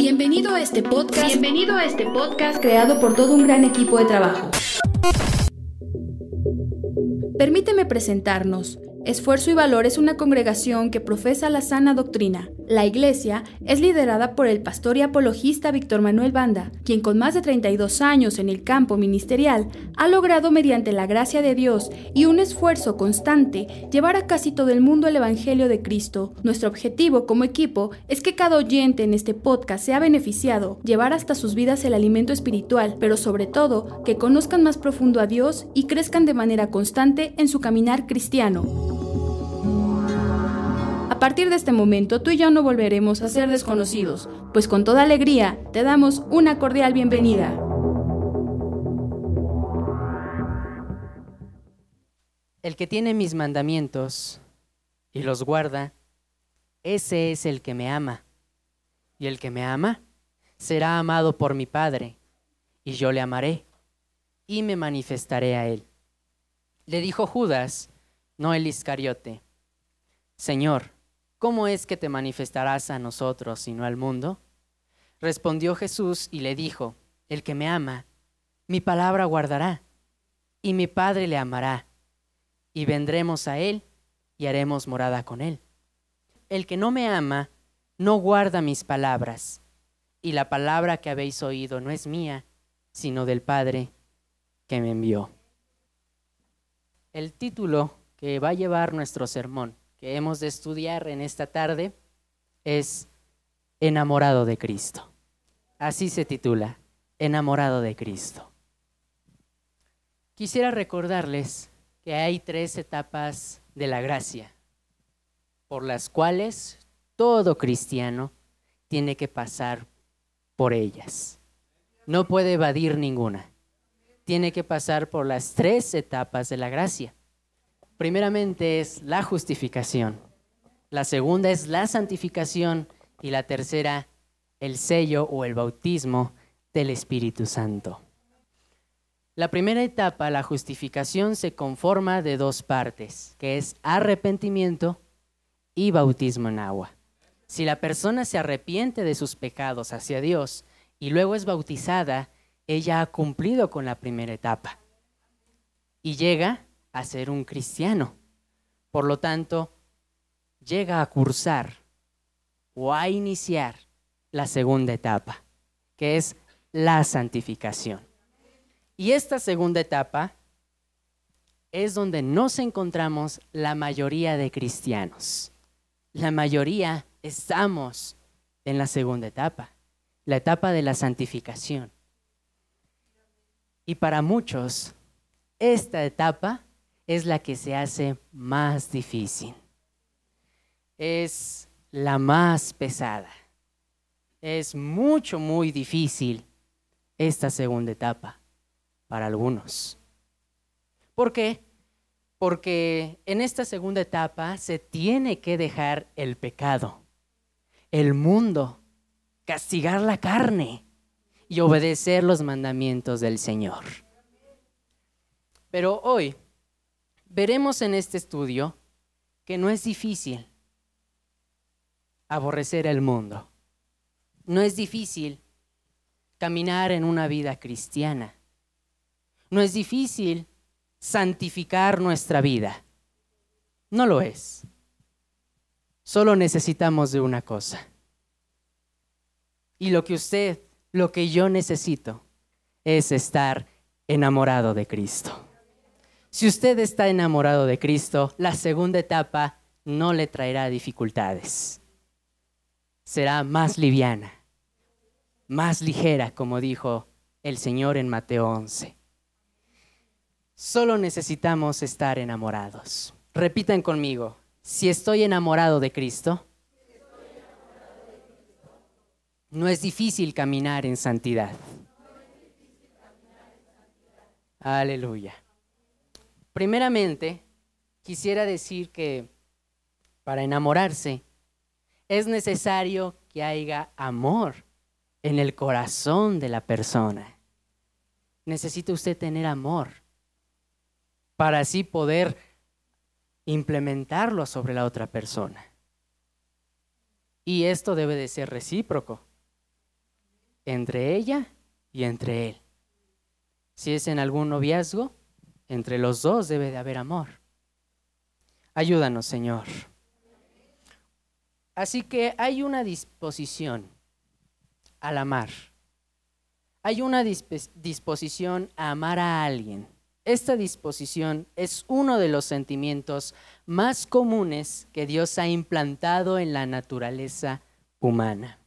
Bienvenido a este podcast. Bienvenido a este podcast creado por todo un gran equipo de trabajo. Permíteme presentarnos. Esfuerzo y Valor es una congregación que profesa la sana doctrina. La iglesia es liderada por el pastor y apologista Víctor Manuel Banda, quien con más de 32 años en el campo ministerial ha logrado mediante la gracia de Dios y un esfuerzo constante llevar a casi todo el mundo el Evangelio de Cristo. Nuestro objetivo como equipo es que cada oyente en este podcast sea beneficiado, llevar hasta sus vidas el alimento espiritual, pero sobre todo que conozcan más profundo a Dios y crezcan de manera constante en su caminar cristiano. A partir de este momento tú y yo no volveremos a ser desconocidos, pues con toda alegría te damos una cordial bienvenida. El que tiene mis mandamientos y los guarda, ese es el que me ama. Y el que me ama será amado por mi Padre, y yo le amaré y me manifestaré a él. Le dijo Judas, no el Iscariote, Señor, ¿cómo es que te manifestarás a nosotros y no al mundo? Respondió Jesús y le dijo, el que me ama, mi palabra guardará, y mi Padre le amará, y vendremos a él y haremos morada con él. El que no me ama, no guarda mis palabras, y la palabra que habéis oído no es mía, sino del Padre que me envió. El título que va a llevar nuestro sermón que hemos de estudiar en esta tarde es Enamorado de Cristo. Así se titula, Enamorado de Cristo. Quisiera recordarles que hay tres etapas de la gracia por las cuales todo cristiano tiene que pasar por ellas. No puede evadir ninguna. Tiene que pasar por las tres etapas de la gracia primeramente es la justificación, la segunda es la santificación y la tercera el sello o el bautismo del Espíritu Santo. La primera etapa, la justificación, se conforma de dos partes, que es arrepentimiento y bautismo en agua. Si la persona se arrepiente de sus pecados hacia Dios y luego es bautizada, ella ha cumplido con la primera etapa y llega a ser un cristiano. Por lo tanto, llega a cursar o a iniciar la segunda etapa, que es la santificación. Y esta segunda etapa es donde nos encontramos la mayoría de cristianos. La mayoría estamos en la segunda etapa, la etapa de la santificación. Y para muchos, esta etapa es la que se hace más difícil. Es la más pesada. Es mucho, muy difícil esta segunda etapa para algunos. ¿Por qué? Porque en esta segunda etapa se tiene que dejar el pecado, el mundo, castigar la carne y obedecer los mandamientos del Señor. Pero hoy veremos en este estudio que no es difícil aborrecer el mundo. No es difícil caminar en una vida cristiana. No es difícil santificar nuestra vida. No lo es. Solo necesitamos de una cosa. Y lo que usted, lo que yo necesito, es estar enamorado de Cristo. Si usted está enamorado de Cristo, la segunda etapa no le traerá dificultades. Será más liviana, más ligera, como dijo el Señor en Mateo 11. Solo necesitamos estar enamorados. Repitan conmigo, si estoy enamorado de Cristo, no es difícil caminar en santidad. Aleluya. Primeramente, quisiera decir que para enamorarse es necesario que haya amor en el corazón de la persona. Necesita usted tener amor para así poder implementarlo sobre la otra persona. Y esto debe de ser recíproco. entre ella y entre él. Si es en algún noviazgo, entre los dos debe de haber amor. Ayúdanos, Señor. Así que hay una disposición al amar. Hay una disposición a amar a alguien. Esta disposición es uno de los sentimientos más comunes que Dios ha implantado en la naturaleza humana.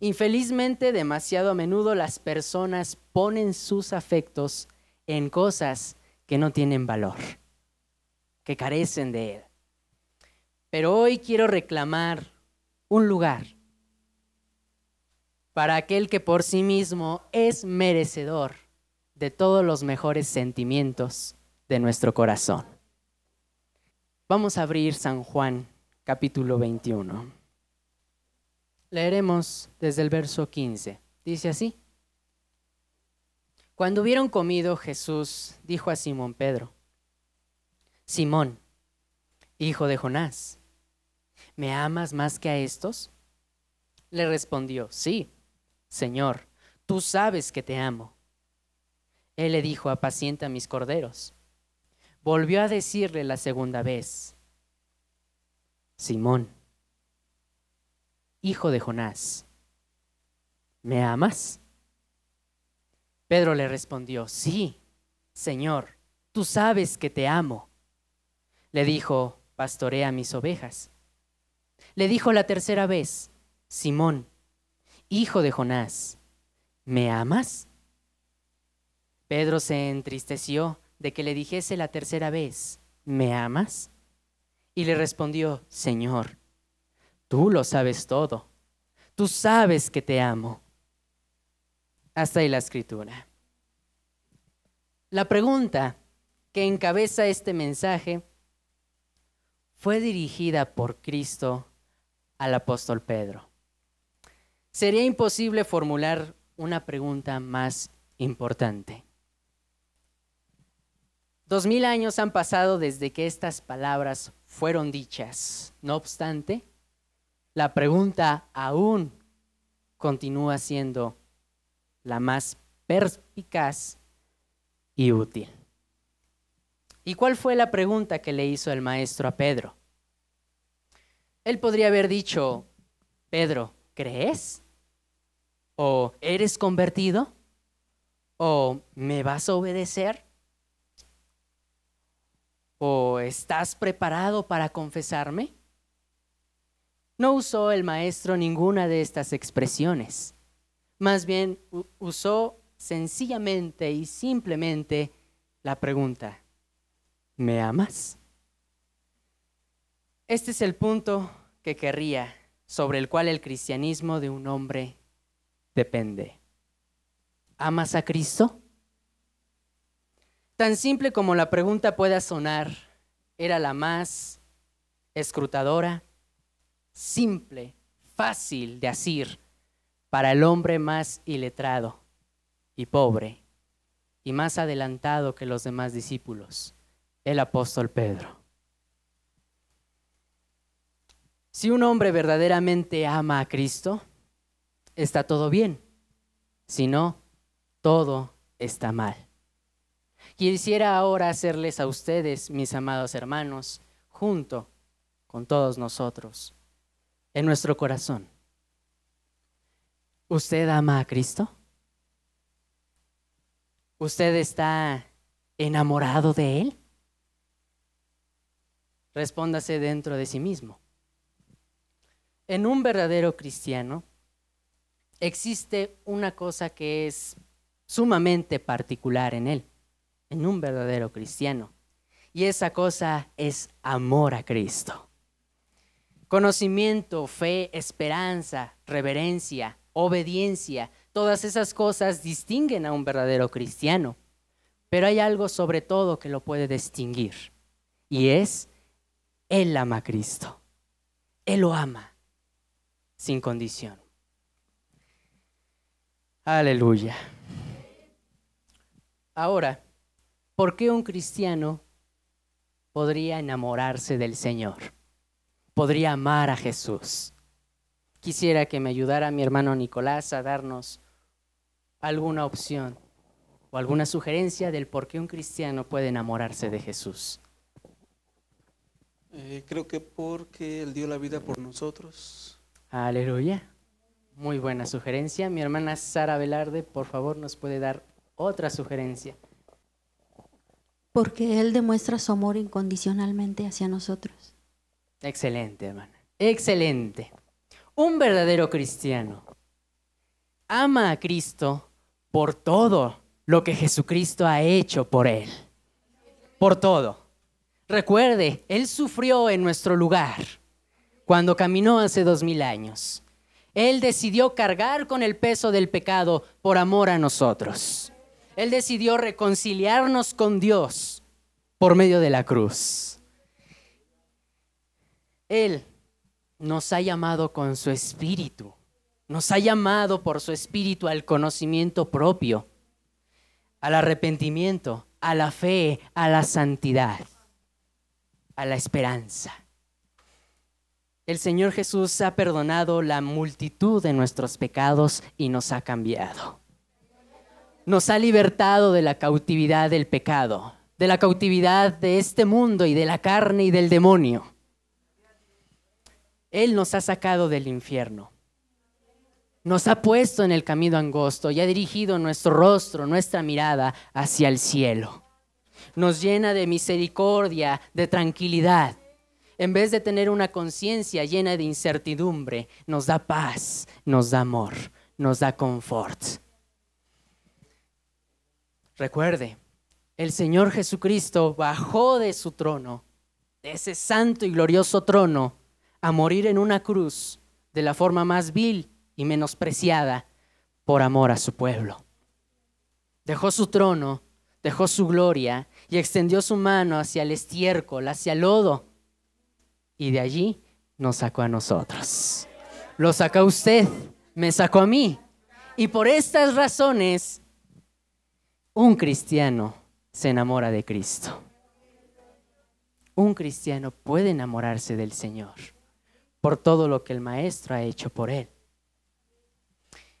Infelizmente, demasiado a menudo las personas ponen sus afectos en cosas que no tienen valor, que carecen de él. Pero hoy quiero reclamar un lugar para aquel que por sí mismo es merecedor de todos los mejores sentimientos de nuestro corazón. Vamos a abrir San Juan capítulo 21. Leeremos desde el verso 15. Dice así. Cuando hubieron comido, Jesús dijo a Simón Pedro, Simón, hijo de Jonás, ¿me amas más que a estos? Le respondió, sí, Señor, tú sabes que te amo. Él le dijo, apacienta mis corderos. Volvió a decirle la segunda vez, Simón, hijo de Jonás, ¿me amas? Pedro le respondió, sí, Señor, tú sabes que te amo. Le dijo, pastorea mis ovejas. Le dijo la tercera vez, Simón, hijo de Jonás, ¿me amas? Pedro se entristeció de que le dijese la tercera vez, ¿me amas? Y le respondió, Señor, Tú lo sabes todo. Tú sabes que te amo. Hasta ahí la escritura. La pregunta que encabeza este mensaje fue dirigida por Cristo al apóstol Pedro. Sería imposible formular una pregunta más importante. Dos mil años han pasado desde que estas palabras fueron dichas. No obstante, la pregunta aún continúa siendo la más perspicaz y útil. ¿Y cuál fue la pregunta que le hizo el maestro a Pedro? Él podría haber dicho, Pedro, ¿crees? ¿O eres convertido? ¿O me vas a obedecer? ¿O estás preparado para confesarme? No usó el maestro ninguna de estas expresiones. Más bien usó sencillamente y simplemente la pregunta, ¿me amas? Este es el punto que querría, sobre el cual el cristianismo de un hombre depende. ¿Amas a Cristo? Tan simple como la pregunta pueda sonar, era la más escrutadora simple, fácil de asir para el hombre más iletrado y pobre y más adelantado que los demás discípulos, el apóstol Pedro. Si un hombre verdaderamente ama a Cristo, está todo bien. Si no, todo está mal. Quisiera ahora hacerles a ustedes, mis amados hermanos, junto con todos nosotros, en nuestro corazón. ¿Usted ama a Cristo? ¿Usted está enamorado de Él? Respóndase dentro de sí mismo. En un verdadero cristiano existe una cosa que es sumamente particular en él, en un verdadero cristiano. Y esa cosa es amor a Cristo. Conocimiento, fe, esperanza, reverencia, obediencia, todas esas cosas distinguen a un verdadero cristiano. Pero hay algo sobre todo que lo puede distinguir. Y es, Él ama a Cristo. Él lo ama sin condición. Aleluya. Ahora, ¿por qué un cristiano podría enamorarse del Señor? podría amar a Jesús? Quisiera que me ayudara mi hermano Nicolás a darnos alguna opción o alguna sugerencia del por qué un cristiano puede enamorarse de Jesús. Eh, creo que porque Él dio la vida por nosotros. Aleluya. Muy buena sugerencia. Mi hermana Sara Velarde, por favor, nos puede dar otra sugerencia. Porque Él demuestra su amor incondicionalmente hacia nosotros. Excelente, hermana. Excelente. Un verdadero cristiano ama a Cristo por todo lo que Jesucristo ha hecho por él. Por todo. Recuerde, Él sufrió en nuestro lugar cuando caminó hace dos mil años. Él decidió cargar con el peso del pecado por amor a nosotros. Él decidió reconciliarnos con Dios por medio de la cruz. Él nos ha llamado con su espíritu, nos ha llamado por su espíritu al conocimiento propio, al arrepentimiento, a la fe, a la santidad, a la esperanza. El Señor Jesús ha perdonado la multitud de nuestros pecados y nos ha cambiado. Nos ha libertado de la cautividad del pecado, de la cautividad de este mundo y de la carne y del demonio. Él nos ha sacado del infierno. Nos ha puesto en el camino angosto y ha dirigido nuestro rostro, nuestra mirada hacia el cielo. Nos llena de misericordia, de tranquilidad. En vez de tener una conciencia llena de incertidumbre, nos da paz, nos da amor, nos da confort. Recuerde, el Señor Jesucristo bajó de su trono, de ese santo y glorioso trono, a morir en una cruz de la forma más vil y menospreciada por amor a su pueblo. Dejó su trono, dejó su gloria y extendió su mano hacia el estiércol, hacia el lodo, y de allí nos sacó a nosotros. Lo sacó usted, me sacó a mí. Y por estas razones, un cristiano se enamora de Cristo. Un cristiano puede enamorarse del Señor por todo lo que el maestro ha hecho por él.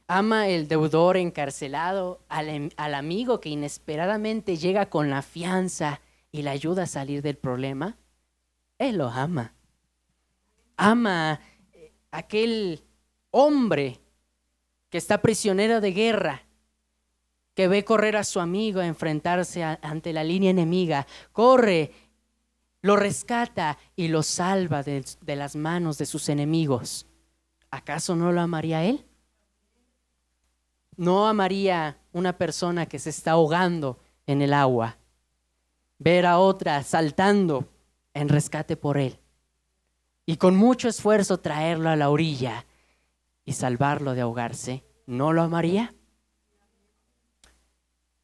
Ama el deudor encarcelado, al, al, amigo que inesperadamente llega con la fianza y le ayuda a salir del problema. Él lo ama. Ama eh, aquel hombre que está prisionero de guerra, que ve correr a su amigo a enfrentarse ante la línea enemiga. Corre lo rescata y lo salva de, las manos de sus enemigos. ¿Acaso no lo amaría él? ¿No amaría una persona que se está ahogando en el agua? Ver a otra saltando en rescate por él. Y con mucho esfuerzo traerlo a la orilla y salvarlo de ahogarse. ¿No lo amaría?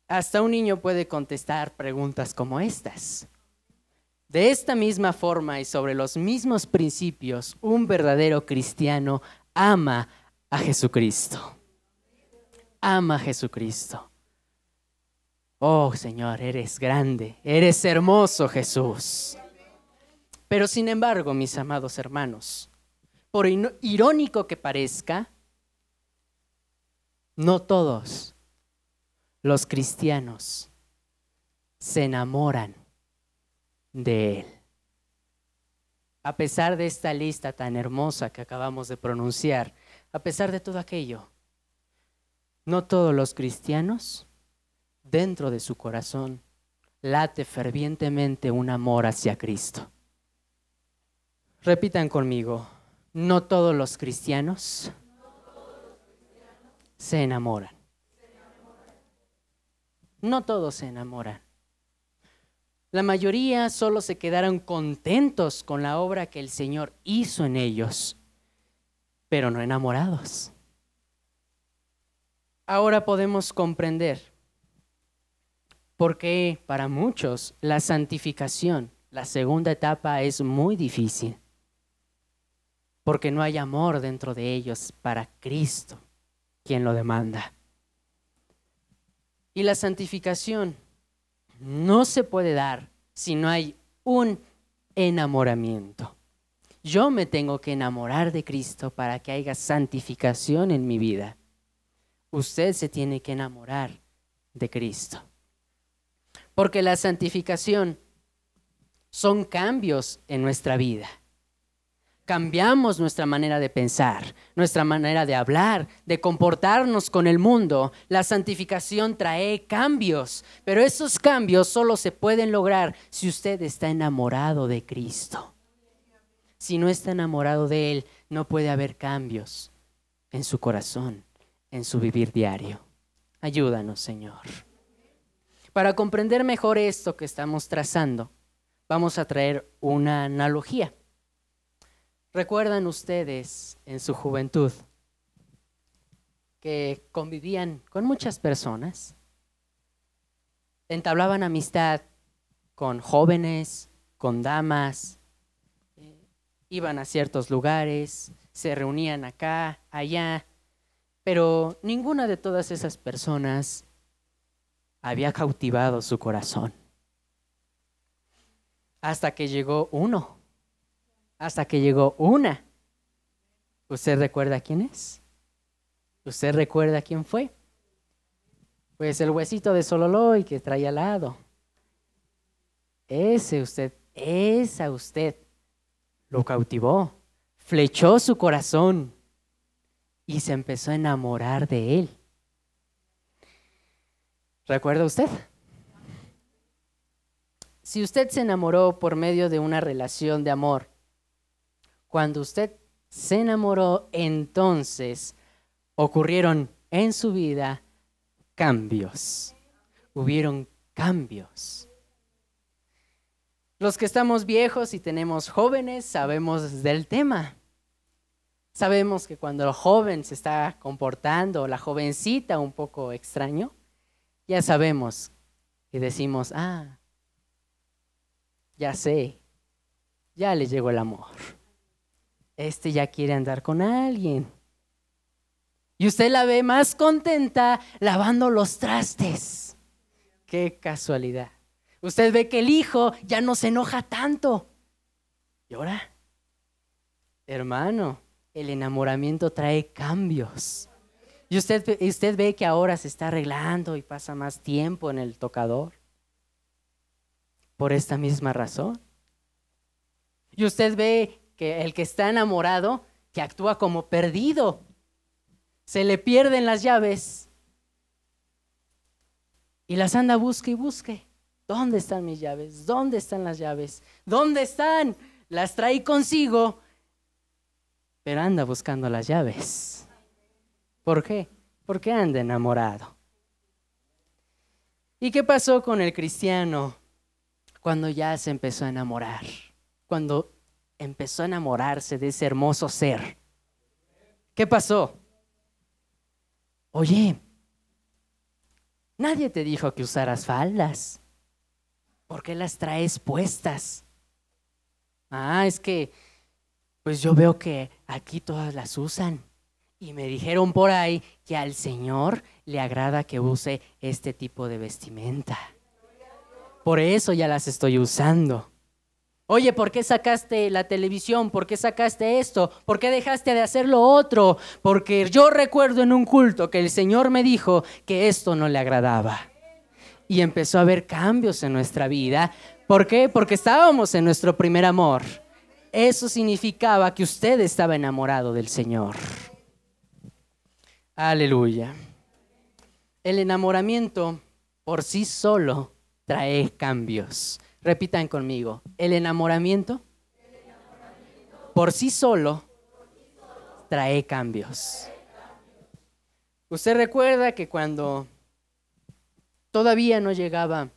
Hasta un niño puede contestar preguntas como estas. De esta misma forma y sobre los mismos principios, un verdadero cristiano ama a Jesucristo. Ama a Jesucristo. Oh Señor, eres grande, eres hermoso Jesús. Pero sin embargo, mis amados hermanos, por irónico que parezca, no todos los cristianos se enamoran de Él. A pesar de esta lista tan hermosa que acabamos de pronunciar, a pesar de todo aquello, no todos los cristianos, dentro de su corazón, late fervientemente un amor hacia Cristo. Repitan conmigo, no todos los cristianos se enamoran. No todos se enamoran. La mayoría solo se quedaron contentos con la obra que el Señor hizo en ellos, pero no enamorados. Ahora podemos comprender por qué para muchos la santificación, la segunda etapa, es muy difícil. Porque no hay amor dentro de ellos para Cristo, quien lo demanda. Y la santificación no se puede dar si no hay un enamoramiento. Yo me tengo que enamorar de Cristo para que haya santificación en mi vida. Usted se tiene que enamorar de Cristo. Porque la santificación son cambios en nuestra vida. Cambiamos nuestra manera de pensar, nuestra manera de hablar, de comportarnos con el mundo. La santificación trae cambios, pero esos cambios solo se pueden lograr si usted está enamorado de Cristo. Si no está enamorado de Él, no puede haber cambios en su corazón, en su vivir diario. Ayúdanos, Señor. Para comprender mejor esto que estamos trazando, vamos a traer una analogía. ¿Recuerdan ustedes en su juventud que convivían con muchas personas? Entablaban amistad con jóvenes, con damas, eh, iban a ciertos lugares, se reunían acá, allá, pero ninguna de todas esas personas había cautivado su corazón. Hasta que llegó uno, hasta que llegó una. ¿Usted recuerda quién es? ¿Usted recuerda quién fue? Pues el huesito de Sololoy que traía al lado. Ese usted, esa usted, lo cautivó, flechó su corazón y se empezó a enamorar de él. ¿Recuerda usted? Si usted se enamoró por medio de una relación de amor, cuando usted se enamoró, entonces ocurrieron en su vida cambios. Hubieron cambios. Los que estamos viejos y tenemos jóvenes sabemos del tema. Sabemos que cuando el joven se está comportando, la jovencita un poco extraño, ya sabemos y decimos, ah, ya sé, ya le llegó el amor. Este ya quiere andar con alguien. Y usted la ve más contenta lavando los trastes. Qué casualidad. Usted ve que el hijo ya no se enoja tanto. ¿Y ahora? Hermano, el enamoramiento trae cambios. Y usted, usted ve que ahora se está arreglando y pasa más tiempo en el tocador por esta misma razón. Y usted ve que el que está enamorado, que actúa como perdido, se le pierden las llaves y las anda busque y busque. ¿Dónde están mis llaves? ¿Dónde están las llaves? ¿Dónde están? Las trae consigo, pero anda buscando las llaves. ¿Por qué? Porque anda enamorado. ¿Y qué pasó con el cristiano cuando ya se empezó a enamorar, cuando empezó a enamorarse de ese hermoso ser. ¿Qué pasó? Oye, nadie te dijo que usaras faldas. ¿Por qué las traes puestas? Ah, es que, pues yo veo que aquí todas las usan. Y me dijeron por ahí que al Señor le agrada que use este tipo de vestimenta. Por eso ya las estoy usando. Oye, ¿por qué sacaste la televisión? ¿Por qué sacaste esto? ¿Por qué dejaste de hacer lo otro? Porque yo recuerdo en un culto que el Señor me dijo que esto no le agradaba. Y empezó a haber cambios en nuestra vida. ¿Por qué? Porque estábamos en nuestro primer amor. Eso significaba que usted estaba enamorado del Señor. Aleluya. El enamoramiento por sí solo trae cambios. Repitan conmigo, el enamoramiento, por, sí solo, trae cambios. Usted recuerda que cuando todavía no llegaba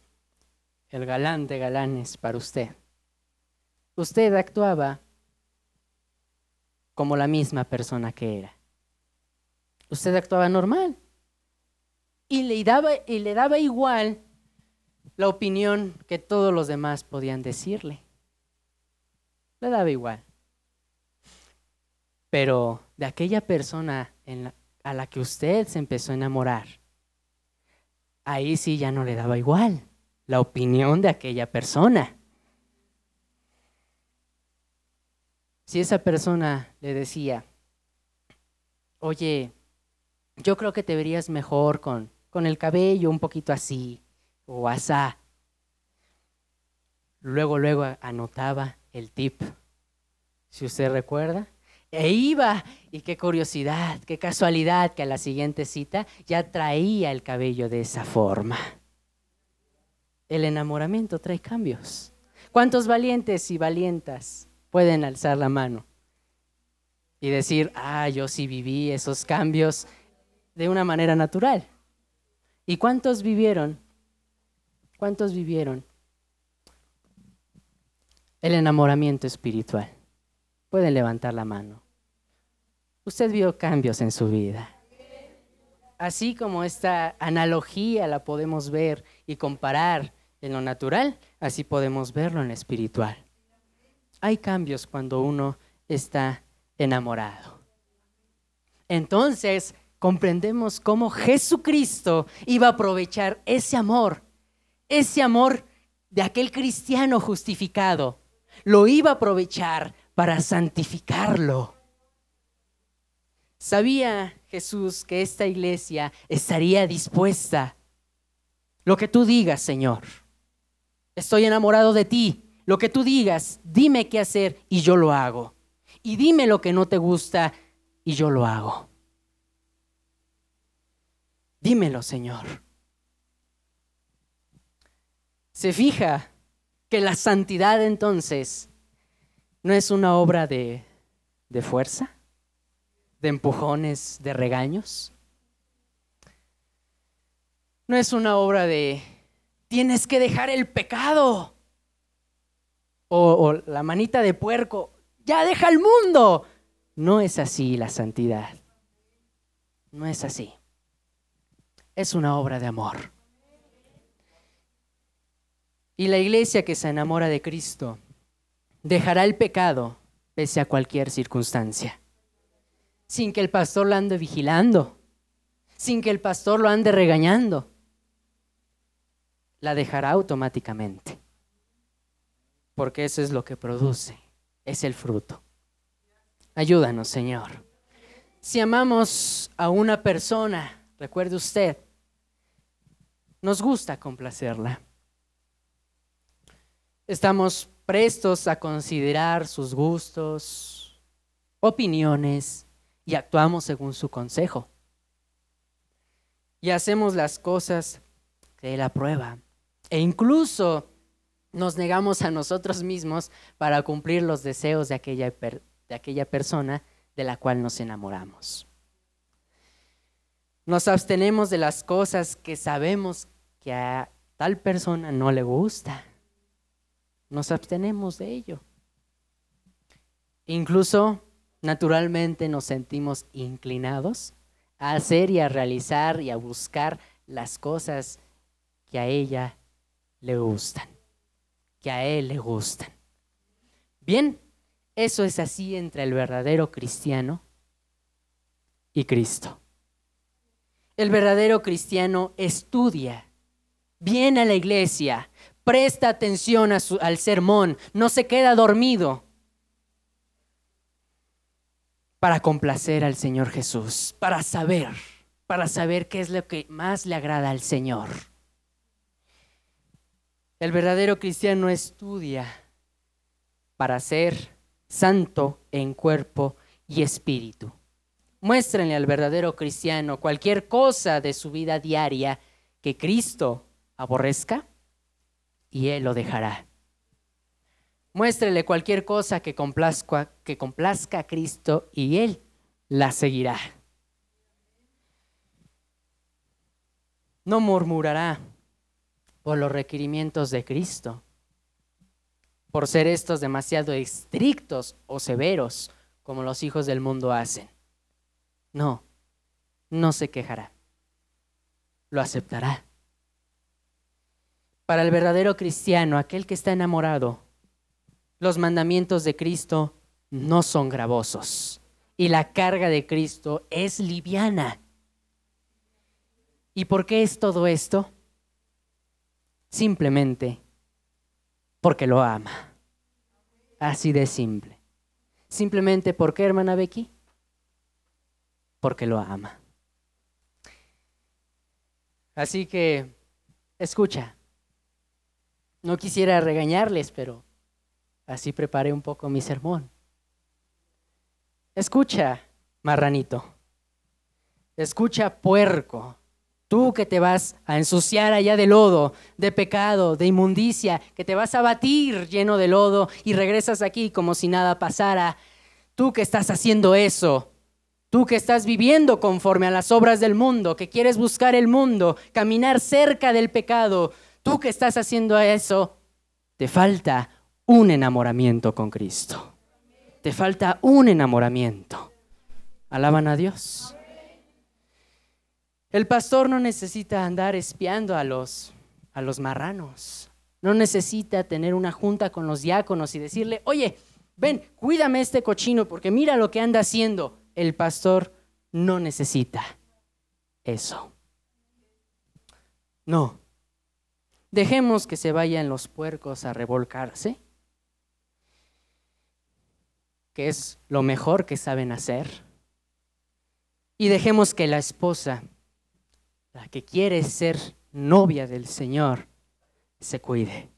el galán de galanes para usted, usted actuaba como la misma persona que era. Usted actuaba normal y le daba, y le daba igual la opinión que todos los demás podían decirle. Le daba igual. Pero de aquella persona a la que usted se empezó a enamorar, ahí sí ya no le daba igual la opinión de aquella persona. si esa persona le decía, oye, yo creo que te verías mejor con, con el cabello un poquito así o. Luego, luego anotaba el tip, si usted recuerda. E iba, y qué curiosidad, qué casualidad que a la siguiente cita ya traía el cabello de esa forma. El enamoramiento trae cambios. ¿Cuántos valientes y valientas pueden alzar la mano y decir, ah, yo sí viví esos cambios de una manera natural? ¿Y cuántos vivieron? ¿Cuántos vivieron el enamoramiento espiritual? Pueden levantar la mano. Usted vio cambios en su vida. Así como esta analogía la podemos ver y comparar en lo natural, así podemos verlo en lo espiritual. Hay cambios cuando uno está enamorado. Entonces comprendemos cómo Jesucristo iba a aprovechar ese amor, ese amor de aquel cristiano justificado, lo iba a aprovechar para santificarlo. Sabía Jesús que esta iglesia estaría dispuesta. Lo que tú digas, Señor. Estoy enamorado de ti. Lo que tú digas, dime qué hacer y yo lo hago. Y dime lo que no te gusta y yo lo hago. Dímelo, Señor. Se fija que la santidad entonces no es una obra de, de fuerza, de empujones, de regaños. No es una obra de tienes que dejar el pecado. O, o, la manita de puerco, ya deja el mundo. No es así la santidad. No es así. Es una obra de amor. Y la iglesia que se enamora de Cristo dejará el pecado pese a cualquier circunstancia. Sin que el pastor lo ande vigilando, sin que el pastor lo ande regañando. La dejará automáticamente. Porque eso es lo que produce, es el fruto. Ayúdanos, Señor. Si amamos a una persona, recuerde usted, nos gusta complacerla. Estamos prestos a considerar sus gustos, opiniones y actuamos según su consejo. Y hacemos las cosas que Él aprueba. E incluso nos negamos a nosotros mismos para cumplir los deseos de aquella, de aquella persona de la cual nos enamoramos. Nos abstenemos de las cosas que sabemos que a tal persona no le gusta nos abstenemos de ello. Incluso naturalmente nos sentimos inclinados a hacer y a realizar y a buscar las cosas que a ella le gustan, que a él le gustan. Bien, eso es así entre el verdadero cristiano y Cristo. El verdadero cristiano estudia, viene a la iglesia, presta atención al sermón, no se queda dormido para complacer al Señor Jesús, para saber, para saber qué es lo que más le agrada al Señor. El verdadero cristiano estudia para ser santo en cuerpo y espíritu. Muéstrenle al verdadero cristiano cualquier cosa de su vida diaria que Cristo aborrezca y Él lo dejará. Muéstrele cualquier cosa que complazca, que complazca a Cristo y Él la seguirá. No murmurará por los requerimientos de Cristo, por ser estos demasiado estrictos o severos como los hijos del mundo hacen. No, no se quejará, lo aceptará para el verdadero cristiano, aquel que está enamorado, los mandamientos de Cristo no son gravosos y la carga de Cristo es liviana. ¿Y por qué es todo esto? Simplemente porque lo ama. Así de simple. Simplemente, ¿por qué, hermana Becky? Porque lo ama. Así que, escucha, no quisiera regañarles, pero así preparé un poco mi sermón. Escucha, marranito. Escucha, puerco. Tú que te vas a ensuciar allá de lodo, de pecado, de inmundicia, que te vas a batir lleno de lodo y regresas aquí como si nada pasara. Tú que estás haciendo eso, tú que estás viviendo conforme a las obras del mundo, que quieres buscar el mundo, caminar cerca del pecado, tú que estás haciendo eso, te falta un enamoramiento con Cristo. Te falta un enamoramiento. ¿Alaban a Dios? El pastor no necesita andar espiando a los, a los marranos. No necesita tener una junta con los diáconos y decirle, oye, ven, cuídame este cochino porque mira lo que anda haciendo. El pastor no necesita eso. No. Dejemos que se vayan los puercos a revolcarse, que es lo mejor que saben hacer. Y dejemos que la esposa la que quiere ser novia del Señor, se cuide,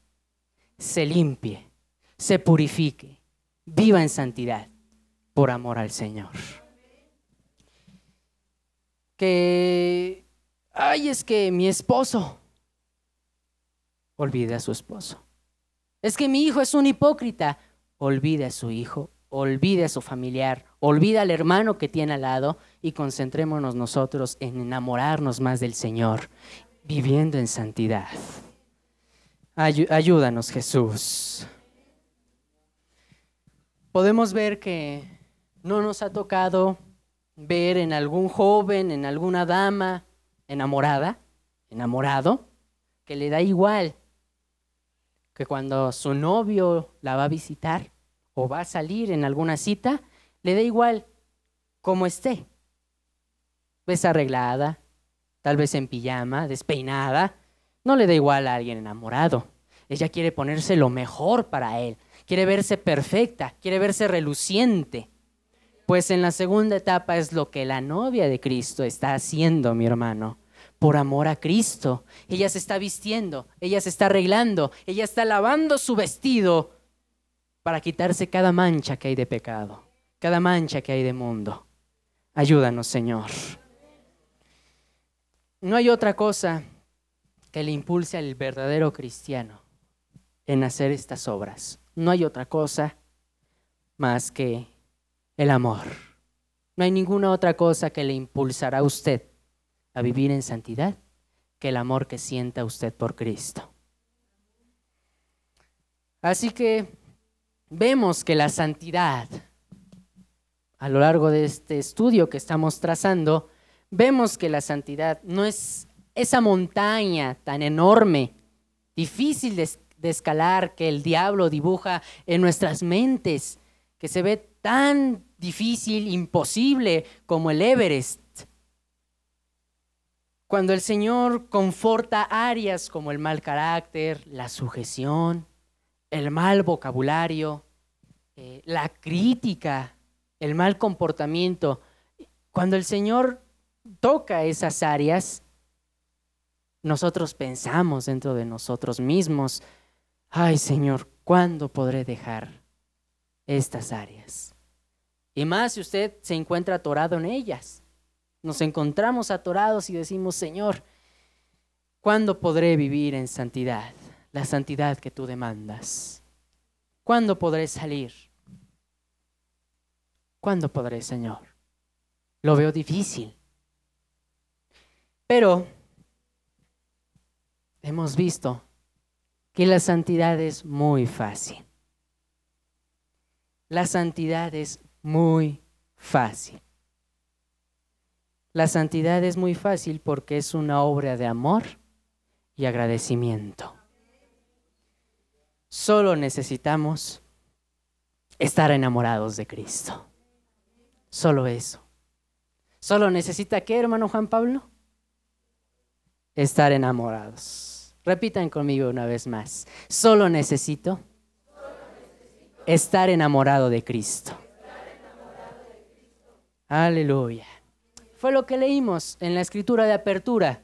se limpie, se purifique, viva en santidad por amor al Señor. Que, ay, es que mi esposo, olvide a su esposo. Es que mi hijo es un hipócrita, olvide a su hijo, olvide a su familiar, olvide al hermano que tiene al lado y concentrémonos nosotros en enamorarnos más del Señor, viviendo en santidad. ayúdanos Jesús. Podemos ver que no nos ha tocado ver en algún joven, en alguna dama enamorada, enamorado, que le da igual que cuando su novio la va a visitar o va a salir en alguna cita, le da igual cómo esté desarreglada, tal vez en pijama, despeinada, no le da igual a alguien enamorado. Ella quiere ponerse lo mejor para él, quiere verse perfecta, quiere verse reluciente. Pues en la segunda etapa es lo que la novia de Cristo está haciendo, mi hermano. Por amor a Cristo. Ella se está vistiendo, ella se está arreglando, ella está lavando su vestido para quitarse cada mancha que hay de pecado, cada mancha que hay de mundo. Ayúdanos, Señor. No hay otra cosa que le impulse al verdadero cristiano en hacer estas obras. No hay otra cosa más que el amor. No hay ninguna otra cosa que le impulsará a usted a vivir en santidad que el amor que sienta usted por Cristo. Así que vemos que la santidad, a lo largo de este estudio que estamos trazando, vemos que la santidad no es esa montaña tan enorme, difícil de, escalar que el diablo dibuja en nuestras mentes, que se ve tan difícil, imposible como el Everest. Cuando el Señor conforta áreas como el mal carácter, la sujeción, el mal vocabulario, eh, la crítica, el mal comportamiento, cuando el Señor toca esas áreas, nosotros pensamos dentro de nosotros mismos, ay Señor, ¿cuándo podré dejar estas áreas? Y más si usted se encuentra atorado en ellas. Nos encontramos atorados y decimos, Señor, ¿cuándo podré vivir en santidad? La santidad que tú demandas. ¿Cuándo podré salir? ¿Cuándo podré, Señor? Lo veo difícil. Pero hemos visto que la santidad es muy fácil. La santidad es muy fácil. La santidad es muy fácil porque es una obra de amor y agradecimiento. Solo necesitamos estar enamorados de Cristo. Solo eso. Solo necesita qué, hermano Juan Pablo? estar enamorados. Repitan conmigo una vez más. Solo necesito estar enamorado de Cristo. Aleluya. Fue lo que leímos en la escritura de apertura.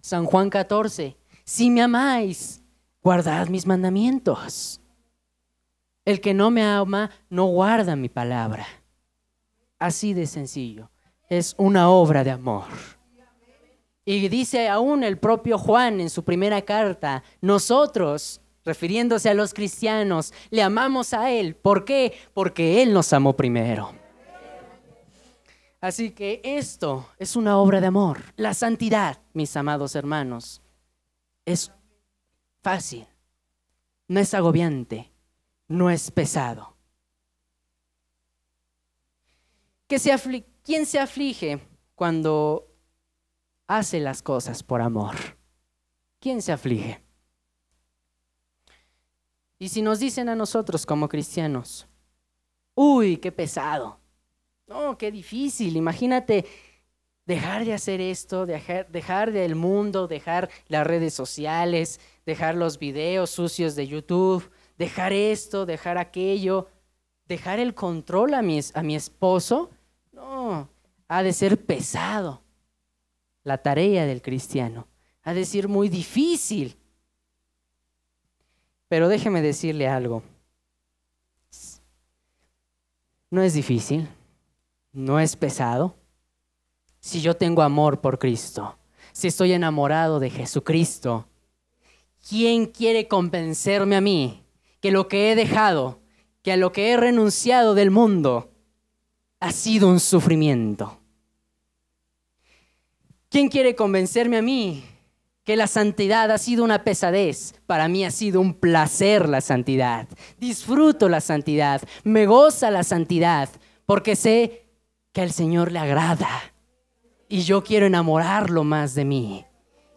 San Juan 14. Si me amáis, guardad mis mandamientos. El que no me ama no guarda mi palabra. Así de sencillo. Es una obra de amor. Y dice aún el propio Juan en su primera carta, nosotros, refiriéndose a los cristianos, le amamos a Él. ¿Por qué? Porque Él nos amó primero. Así que esto es una obra de amor. La santidad, mis amados hermanos, es fácil, no es agobiante, no es pesado. ¿Quién se aflige cuando hace las cosas por amor? ¿Quién se aflige? Y si nos dicen a nosotros como cristianos, uy, qué pesado, no, qué difícil, imagínate dejar de hacer esto, dejar, dejar del mundo, dejar las redes sociales, dejar los videos sucios de YouTube, dejar esto, dejar aquello, dejar el control a mi, a mi esposo, no, ha de ser pesado la tarea del cristiano, ha de ser muy difícil. Pero déjeme decirle algo, no es difícil, no es pesado, si yo tengo amor por Cristo, si estoy enamorado de Jesucristo, ¿quién quiere convencerme a mí que lo que he dejado, que a lo que he renunciado del mundo, ha sido un sufrimiento? ¿Quién quiere convencerme a mí que la santidad ha sido una pesadez? Para mí ha sido un placer la santidad. Disfruto la santidad, me goza la santidad, porque sé que al Señor le agrada y yo quiero enamorarlo más de mí.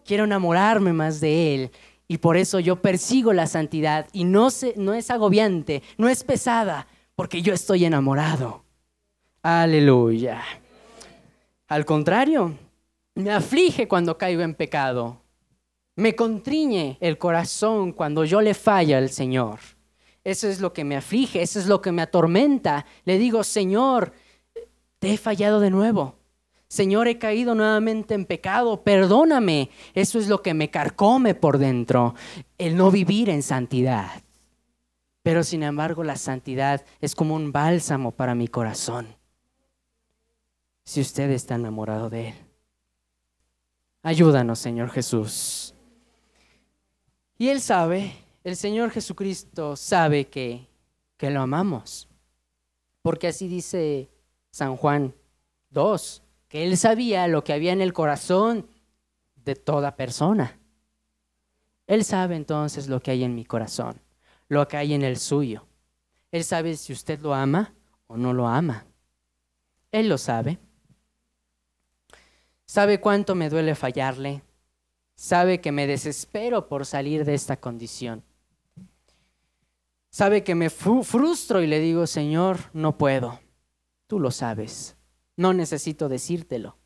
Quiero enamorarme más de Él. Y por eso yo persigo la santidad. Y no, no es agobiante, no es pesada, porque yo estoy enamorado. Aleluya. Al contrario, me aflige cuando caigo en pecado. Me contriñe el corazón cuando yo le falla al Señor. Eso es lo que me aflige, eso es lo que me atormenta. Le digo, Señor, he fallado de nuevo. Señor, he caído nuevamente en pecado, perdóname. Eso es lo que me carcome por dentro, el no vivir en santidad. Pero sin embargo la santidad es como un bálsamo para mi corazón. Si usted está enamorado de Él. Ayúdanos, Señor Jesús. Y Él sabe, el Señor Jesucristo sabe que, que lo amamos. Porque así dice San Juan 2 que él sabía lo que había en el corazón de toda persona. Él sabe entonces lo que hay en mi corazón, lo que hay en el suyo. Él sabe si usted lo ama o no lo ama. Él lo sabe. Sabe cuánto me duele fallarle. Sabe que me desespero por salir de esta condición. Sabe que me frustro y le digo, Señor, no puedo. Tú lo sabes. No necesito decírtelo.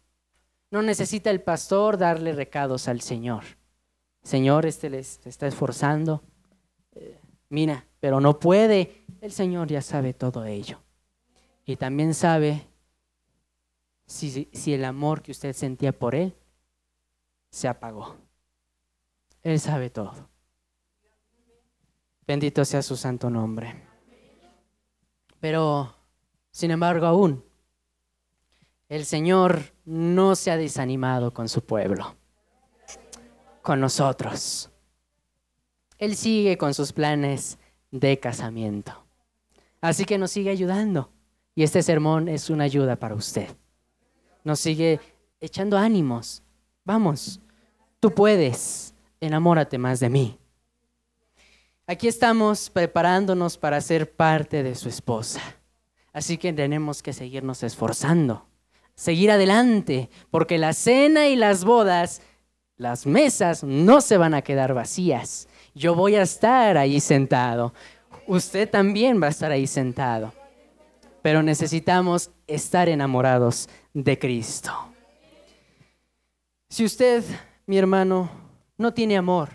No necesita el pastor darle recados al Señor. Señor, este le está esforzando. Eh, mira, pero no puede. El Señor ya sabe todo ello. Y también sabe si, si el amor que usted sentía por Él se apagó. Él sabe todo. Bendito sea su santo nombre. Pero, sin embargo, aún el Señor no se ha desanimado con su pueblo, con nosotros. Él sigue con sus planes de casamiento. Así que nos sigue ayudando. Y este sermón es una ayuda para usted. Nos sigue echando ánimos. Vamos, tú puedes, enamórate más de mí. Aquí estamos preparándonos para ser parte de su esposa. Así que tenemos que seguirnos esforzando seguir adelante, porque la cena y las bodas, las mesas no se van a quedar vacías. Yo voy a estar ahí sentado. Usted también va a estar ahí sentado. Pero necesitamos estar enamorados de Cristo. Si usted, mi hermano, no tiene amor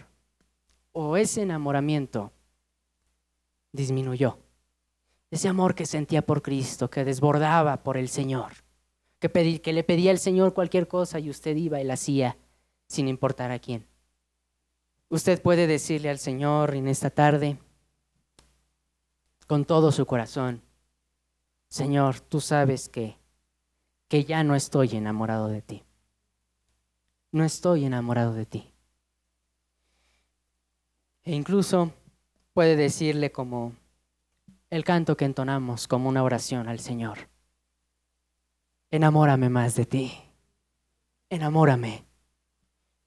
o ese enamoramiento disminuyó, ese amor que sentía por Cristo, que desbordaba por el Señor, que, que le pedía al Señor cualquier cosa y usted iba y la hacía sin importar a quién. Usted puede decirle al Señor en esta tarde, con todo su corazón, Señor, tú sabes que, que ya no estoy enamorado de ti. No estoy enamorado de ti. E incluso puede decirle como el canto que entonamos como una oración al Señor. Enamórame más de ti. Enamórame.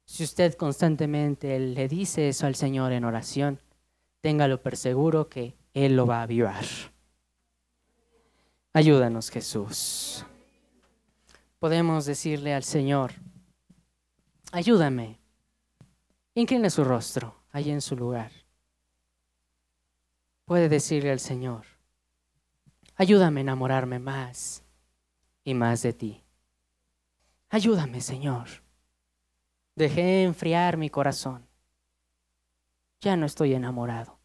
Si usted constantemente le dice eso al Señor en oración, téngalo por seguro que Él lo va a avivar. Ayúdanos, Jesús. Podemos decirle al Señor, ayúdame. Incline su rostro allí en su lugar. Puede decirle al Señor, ayúdame a enamorarme más y más de ti. Ayúdame, Señor. Dejé enfriar mi corazón. Ya no estoy enamorado.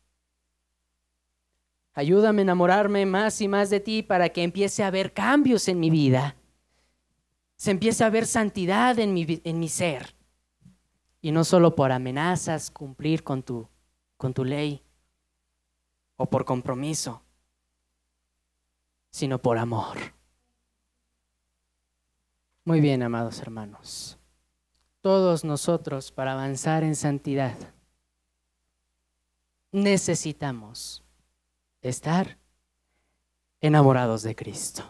Ayúdame a enamorarme más y más de ti para que empiece a haber cambios en mi vida. Se empiece a ver santidad en mi, en mi ser. Y no solo por amenazas cumplir con tu, con tu ley o por compromiso, sino por amor. Muy bien, amados hermanos. Todos nosotros para avanzar en santidad necesitamos estar enamorados de Cristo.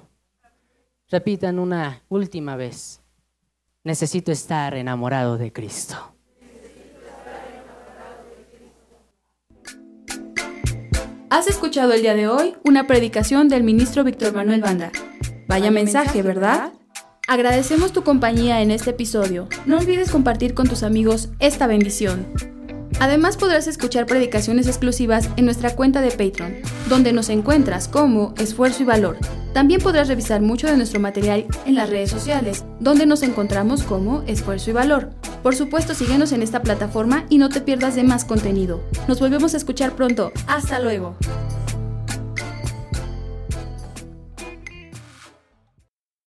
Repitan una última vez. Necesito estar enamorado de Cristo. Has escuchado el día de hoy una predicación del ministro Víctor Manuel Banda. Vaya mensaje, ¿verdad? Agradecemos tu compañía en este episodio. No olvides compartir con tus amigos esta bendición. Además podrás escuchar predicaciones exclusivas en nuestra cuenta de Patreon, donde nos encuentras como Esfuerzo y Valor. También podrás revisar mucho de nuestro material en las redes sociales, donde nos encontramos como Esfuerzo y Valor. Por supuesto, síguenos en esta plataforma y no te pierdas de más contenido. Nos volvemos a escuchar pronto. Hasta luego.